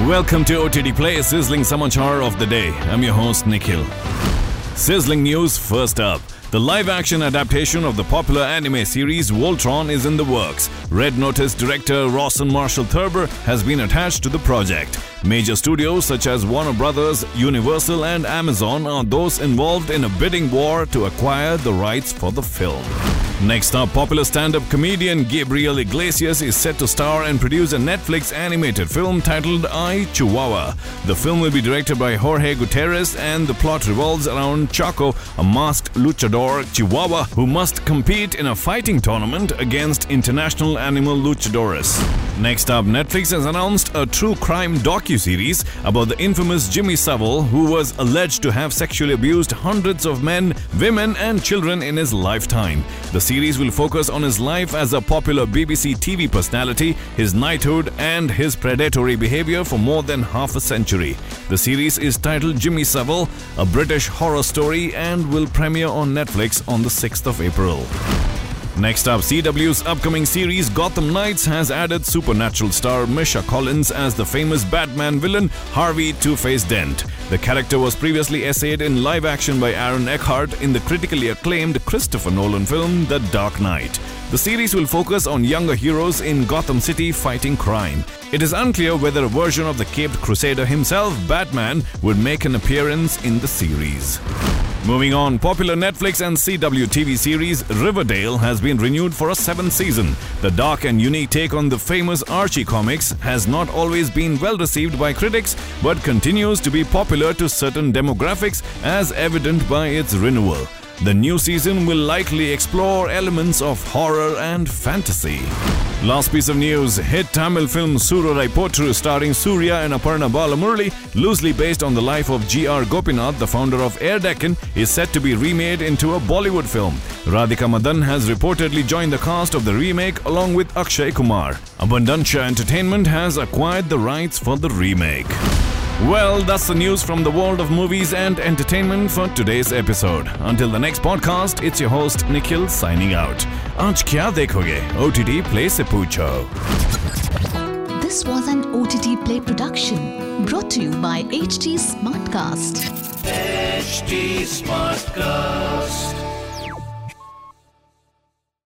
Welcome to OTT Play, Sizzling Samachar of the Day. I'm your host, Nikhil. Sizzling news first up. The live action adaptation of the popular anime series Voltron is in the works. Red Notice director Rawson Marshall Thurber has been attached to the project. Major studios such as Warner Brothers, Universal, and Amazon are those involved in a bidding war to acquire the rights for the film. Next up, popular stand up comedian Gabriel Iglesias is set to star and produce a Netflix animated film titled I Chihuahua. The film will be directed by Jorge Gutierrez and the plot revolves around Chacho, a masked luchador Chihuahua who must compete in a fighting tournament against international animal luchadores. Next up, Netflix has announced a true crime docu-series about the infamous Jimmy Savile who was alleged to have sexually abused hundreds of men, women and children in his lifetime. The series will focus on his life as a popular BBC TV personality, his knighthood, and his predatory behavior for more than half a century. The series is titled Jimmy Savile, a British horror story, and will premiere on Netflix on the 6th of April. Next up, CW's upcoming series Gotham Knights has added supernatural star Misha Collins as the famous Batman villain Harvey Two-Face Dent. The character was previously essayed in live action by Aaron Eckhart in the critically acclaimed Christopher Nolan film The Dark Knight. The series will focus on younger heroes in Gotham City fighting crime. It is unclear whether a version of the Caped Crusader himself, Batman, would make an appearance in the series. Moving on, popular Netflix and CW TV series Riverdale has been renewed for a seventh season. The dark and unique take on the famous Archie comics has not always been well received by critics, but continues to be popular to certain demographics as evident by its renewal. The new season will likely explore elements of horror and fantasy. Last piece of news hit Tamil film Soorarai Pottru starring Suriya and Aparna Balamurali, loosely based on the life of G.R. Gopinath, the founder of Air Deccan, is set to be remade into a Bollywood film. Radhika Madan has reportedly joined the cast of the remake along with Akshay Kumar. Abundancia Entertainment has acquired the rights for the remake. Well, that's the news from the world of movies and entertainment for today's episode. Until the next podcast, it's your host Nikhil signing out. Aaj kya dekhoge? OTT Play se poocho. This was an OTT Play production brought to you by HT Smartcast. HT Smartcast.